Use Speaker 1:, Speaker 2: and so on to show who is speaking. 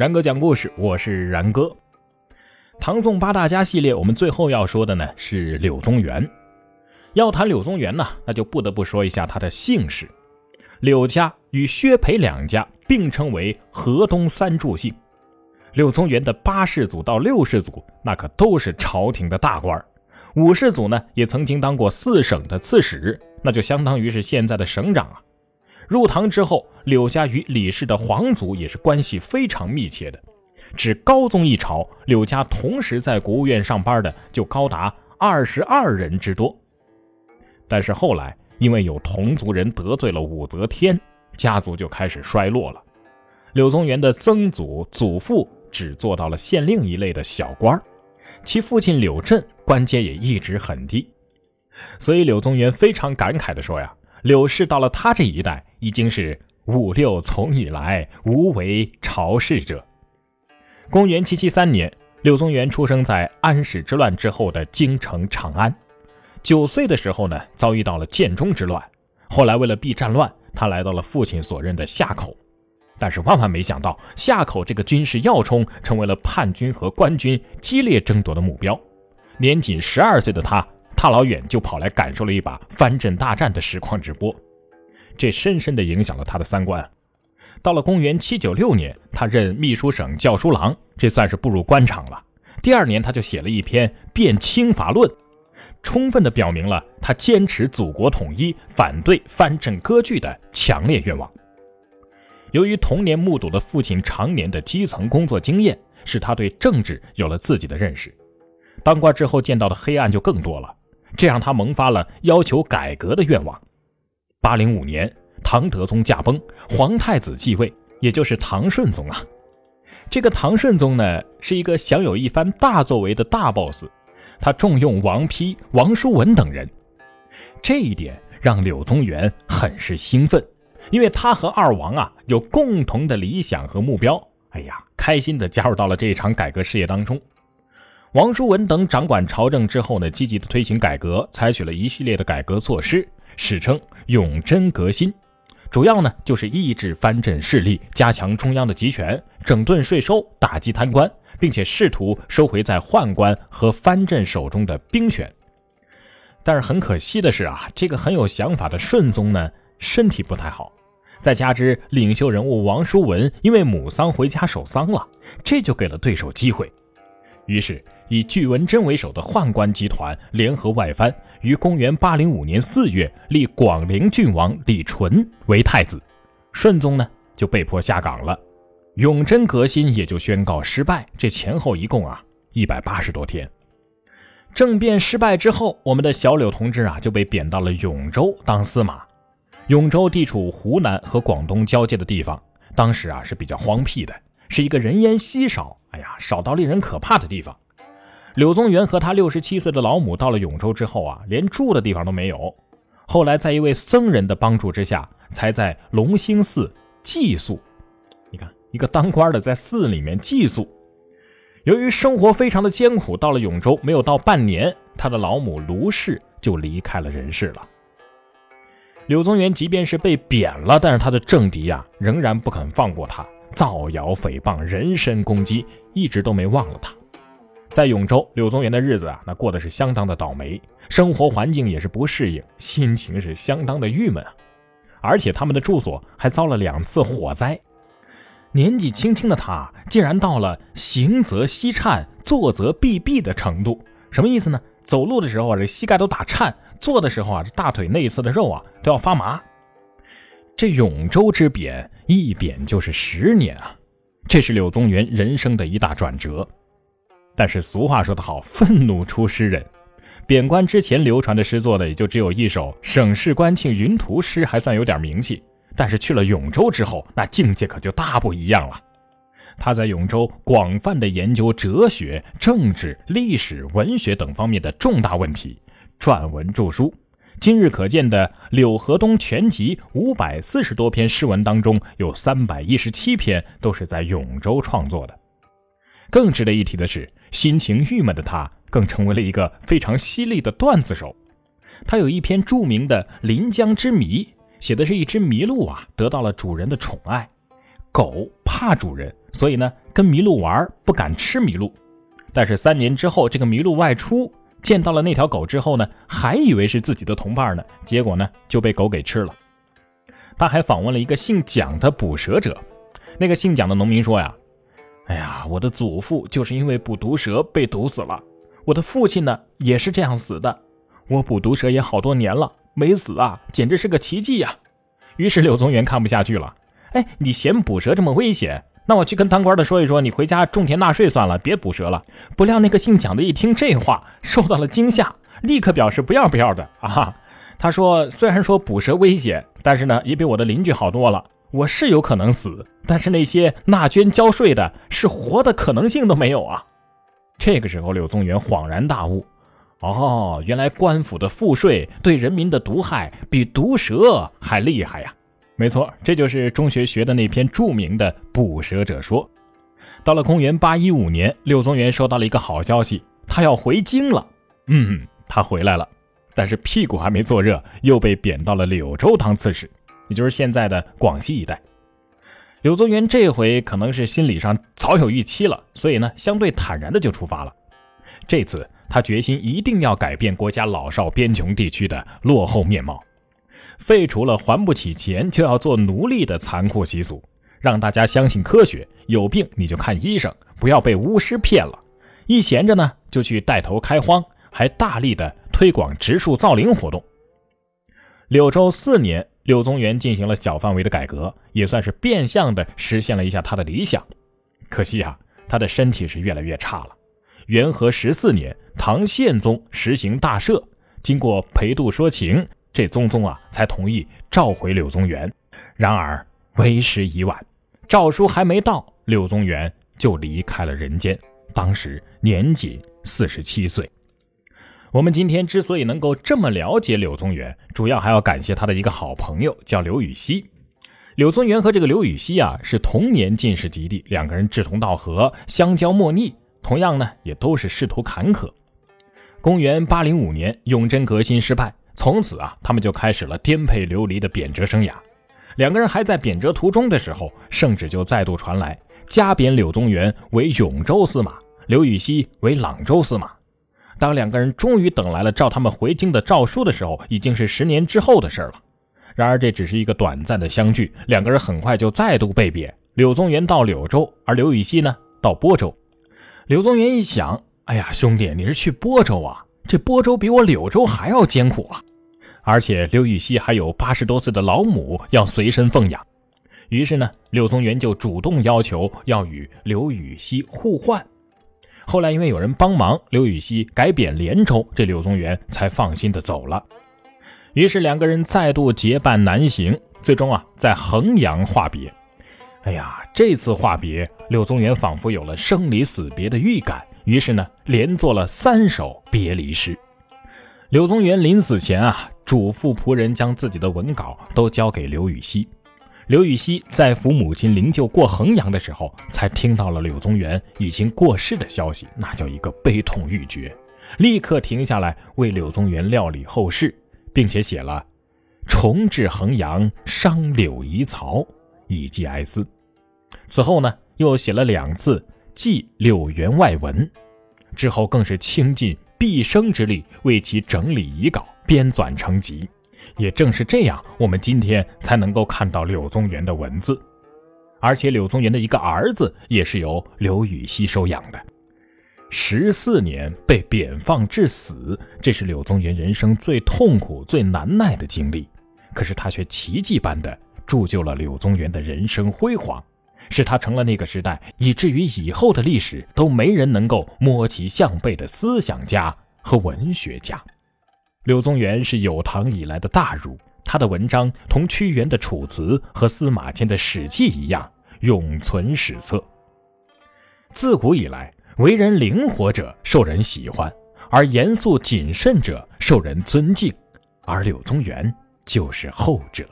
Speaker 1: 然哥讲故事，我是然哥。唐宋八大家系列，我们最后要说的呢是柳宗元。要谈柳宗元呢，那就不得不说一下他的姓氏。柳家与薛培两家并称为河东三柱姓。柳宗元的八世祖到六世祖，那可都是朝廷的大官五世祖呢，也曾经当过四省的刺史，那就相当于是现在的省长啊。入唐之后，柳家与李氏的皇族也是关系非常密切的。只高宗一朝，柳家同时在国务院上班的就高达二十二人之多。但是后来，因为有同族人得罪了武则天，家族就开始衰落了。柳宗元的曾祖、祖父只做到了县令一类的小官其父亲柳镇官阶也一直很低。所以柳宗元非常感慨地说：“呀。”柳氏到了他这一代，已经是五六从以来无为朝事者。公元七七三年，柳宗元出生在安史之乱之后的京城长安。九岁的时候呢，遭遇到了建中之乱。后来为了避战乱，他来到了父亲所任的夏口。但是万万没想到，夏口这个军事要冲，成为了叛军和官军激烈争夺的目标。年仅十二岁的他。大老远就跑来感受了一把藩镇大战的实况直播，这深深地影响了他的三观。到了公元七九六年，他任秘书省教书郎，这算是步入官场了。第二年，他就写了一篇《变清法论》，充分地表明了他坚持祖国统一、反对藩镇割据的强烈愿望。由于童年目睹了父亲常年的基层工作经验，使他对政治有了自己的认识。当官之后见到的黑暗就更多了。这让他萌发了要求改革的愿望。八零五年，唐德宗驾崩，皇太子继位，也就是唐顺宗啊。这个唐顺宗呢，是一个享有一番大作为的大 boss，他重用王丕、王叔文等人。这一点让柳宗元很是兴奋，因为他和二王啊有共同的理想和目标。哎呀，开心的加入到了这一场改革事业当中。王叔文等掌管朝政之后呢，积极的推行改革，采取了一系列的改革措施，史称“永贞革新”，主要呢就是抑制藩镇势力，加强中央的集权，整顿税收，打击贪官，并且试图收回在宦官和藩镇手中的兵权。但是很可惜的是啊，这个很有想法的顺宗呢，身体不太好，再加之领袖人物王叔文因为母丧回家守丧了，这就给了对手机会。于是，以巨文贞为首的宦官集团联合外藩，于公元805年4月立广陵郡王李纯为太子，顺宗呢就被迫下岗了，永贞革新也就宣告失败。这前后一共啊一百八十多天。政变失败之后，我们的小柳同志啊就被贬到了永州当司马。永州地处湖南和广东交界的地方，当时啊是比较荒僻的，是一个人烟稀少。哎呀，少到令人可怕的地方。柳宗元和他六十七岁的老母到了永州之后啊，连住的地方都没有。后来在一位僧人的帮助之下，才在龙兴寺寄宿。你看，一个当官的在寺里面寄宿。由于生活非常的艰苦，到了永州没有到半年，他的老母卢氏就离开了人世了。柳宗元即便是被贬了，但是他的政敌呀，仍然不肯放过他。造谣诽谤、人身攻击，一直都没忘了他。在永州，柳宗元的日子啊，那过得是相当的倒霉，生活环境也是不适应，心情是相当的郁闷啊。而且他们的住所还遭了两次火灾。年纪轻轻的他，竟然到了行则膝颤，坐则臂痹的程度。什么意思呢？走路的时候啊，这膝盖都打颤；坐的时候啊，这大腿内侧的肉啊都要发麻。这永州之贬。一贬就是十年啊，这是柳宗元人生的一大转折。但是俗话说得好，愤怒出诗人。贬官之前流传的诗作呢，也就只有一首《省市关庆云图》诗，还算有点名气。但是去了永州之后，那境界可就大不一样了。他在永州广泛的研究哲学、政治、历史、文学等方面的重大问题，撰文著书。今日可见的《柳河东全集》五百四十多篇诗文当中，有三百一十七篇都是在永州创作的。更值得一提的是，心情郁闷的他，更成为了一个非常犀利的段子手。他有一篇著名的《临江之谜》，写的是一只麋鹿啊，得到了主人的宠爱，狗怕主人，所以呢跟麋鹿玩，不敢吃麋鹿。但是三年之后，这个麋鹿外出，见到了那条狗之后呢，还以为是自己的同伴呢，结果呢就被狗给吃了。他还访问了一个姓蒋的捕蛇者，那个姓蒋的农民说呀：“哎呀，我的祖父就是因为捕毒蛇被毒死了，我的父亲呢也是这样死的。我捕毒蛇也好多年了，没死啊，简直是个奇迹呀！”于是柳宗元看不下去了，哎，你嫌捕蛇这么危险？那我去跟当官的说一说，你回家种田纳税算了，别捕蛇了。不料那个姓蒋的一听这话，受到了惊吓，立刻表示不要不要的啊。他说：“虽然说捕蛇危险，但是呢，也比我的邻居好多了。我是有可能死，但是那些纳捐交税的，是活的可能性都没有啊。”这个时候，柳宗元恍然大悟：哦，原来官府的赋税对人民的毒害比毒蛇还厉害呀。没错，这就是中学学的那篇著名的《捕蛇者说》。到了公元八一五年，柳宗元收到了一个好消息，他要回京了。嗯，他回来了，但是屁股还没坐热，又被贬到了柳州当刺史，也就是现在的广西一带。柳宗元这回可能是心理上早有预期了，所以呢，相对坦然的就出发了。这次他决心一定要改变国家老少边穷地区的落后面貌。废除了还不起钱就要做奴隶的残酷习俗，让大家相信科学，有病你就看医生，不要被巫师骗了。一闲着呢，就去带头开荒，还大力的推广植树造林活动。柳州四年，柳宗元进行了小范围的改革，也算是变相的实现了一下他的理想。可惜啊，他的身体是越来越差了。元和十四年，唐宪宗实行大赦，经过裴度说情。这宗宗啊，才同意召回柳宗元。然而为时已晚，诏书还没到，柳宗元就离开了人间，当时年仅四十七岁。我们今天之所以能够这么了解柳宗元，主要还要感谢他的一个好朋友，叫刘禹锡。柳宗元和这个刘禹锡啊，是同年进士及第，两个人志同道合，相交莫逆，同样呢，也都是仕途坎坷。公元八零五年，永贞革新失败。从此啊，他们就开始了颠沛流离的贬谪生涯。两个人还在贬谪途中的时候，圣旨就再度传来，加贬柳宗元为永州司马，刘禹锡为朗州司马。当两个人终于等来了召他们回京的诏书的时候，已经是十年之后的事了。然而这只是一个短暂的相聚，两个人很快就再度被贬。柳宗元到柳州，而刘禹锡呢到播州。柳宗元一想，哎呀，兄弟，你是去播州啊？这播州比我柳州还要艰苦啊！而且刘禹锡还有八十多岁的老母要随身奉养，于是呢，柳宗元就主动要求要与刘禹锡互换。后来因为有人帮忙，刘禹锡改贬连州，这柳宗元才放心的走了。于是两个人再度结伴南行，最终啊，在衡阳话别。哎呀，这次话别，柳宗元仿佛有了生离死别的预感，于是呢，连作了三首别离诗。柳宗元临死前啊，嘱咐仆人将自己的文稿都交给刘禹锡。刘禹锡在扶母亲灵柩过衡阳的时候，才听到了柳宗元已经过世的消息，那叫一个悲痛欲绝，立刻停下来为柳宗元料理后事，并且写了“重至衡阳，伤柳遗曹”以寄哀思。此后呢，又写了两次寄柳员外文，之后更是倾尽。毕生之力为其整理遗稿、编纂成集，也正是这样，我们今天才能够看到柳宗元的文字。而且柳宗元的一个儿子也是由刘禹锡收养的。十四年被贬放致死，这是柳宗元人生最痛苦、最难耐的经历。可是他却奇迹般的铸就了柳宗元的人生辉煌。使他成了那个时代，以至于以后的历史都没人能够摸其项背的思想家和文学家。柳宗元是有唐以来的大儒，他的文章同屈原的《楚辞》和司马迁的《史记》一样，永存史册。自古以来，为人灵活者受人喜欢，而严肃谨慎者受人尊敬，而柳宗元就是后者。